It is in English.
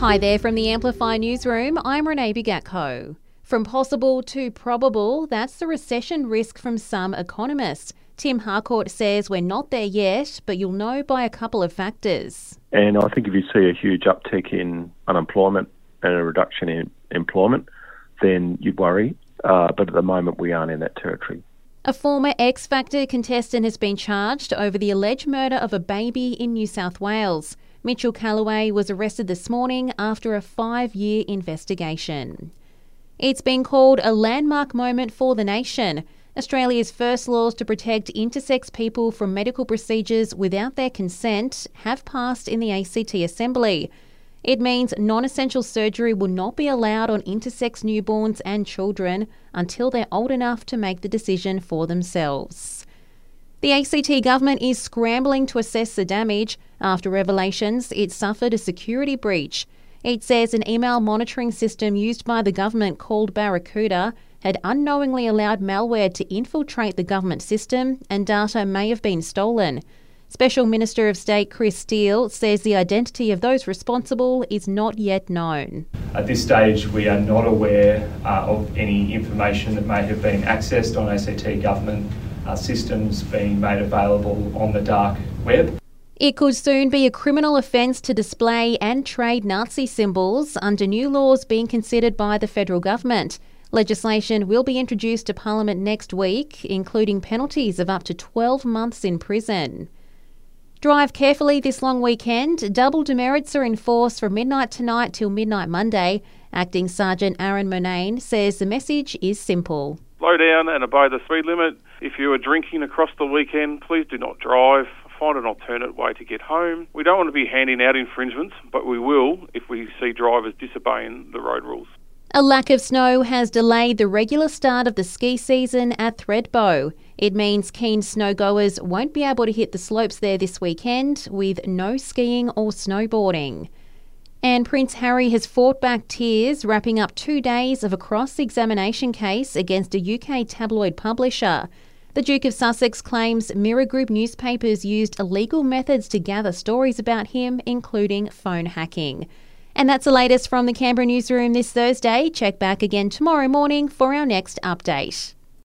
Hi there from the Amplify Newsroom. I'm Renee Bigatko. From possible to probable, that's the recession risk from some economists. Tim Harcourt says we're not there yet, but you'll know by a couple of factors. And I think if you see a huge uptick in unemployment and a reduction in employment, then you'd worry. Uh, but at the moment, we aren't in that territory. A former X Factor contestant has been charged over the alleged murder of a baby in New South Wales. Mitchell Callaway was arrested this morning after a five year investigation. It's been called a landmark moment for the nation. Australia's first laws to protect intersex people from medical procedures without their consent have passed in the ACT Assembly. It means non essential surgery will not be allowed on intersex newborns and children until they're old enough to make the decision for themselves. The ACT government is scrambling to assess the damage after revelations it suffered a security breach. It says an email monitoring system used by the government called Barracuda had unknowingly allowed malware to infiltrate the government system and data may have been stolen. Special Minister of State Chris Steele says the identity of those responsible is not yet known. At this stage, we are not aware uh, of any information that may have been accessed on ACT government Uh, systems being made available on the dark web. It could soon be a criminal offence to display and trade Nazi symbols under new laws being considered by the federal government. Legislation will be introduced to Parliament next week, including penalties of up to 12 months in prison. Drive carefully this long weekend. Double demerits are in force from midnight tonight till midnight Monday. Acting Sergeant Aaron Murnane says the message is simple slow down and obey the speed limit. If you are drinking across the weekend, please do not drive. Find an alternate way to get home. We don't want to be handing out infringements, but we will if we see drivers disobeying the road rules. A lack of snow has delayed the regular start of the ski season at Thredbo. It means keen snowgoers won't be able to hit the slopes there this weekend with no skiing or snowboarding. And Prince Harry has fought back tears, wrapping up two days of a cross examination case against a UK tabloid publisher. The Duke of Sussex claims Mirror Group newspapers used illegal methods to gather stories about him, including phone hacking. And that's the latest from the Canberra newsroom this Thursday. Check back again tomorrow morning for our next update.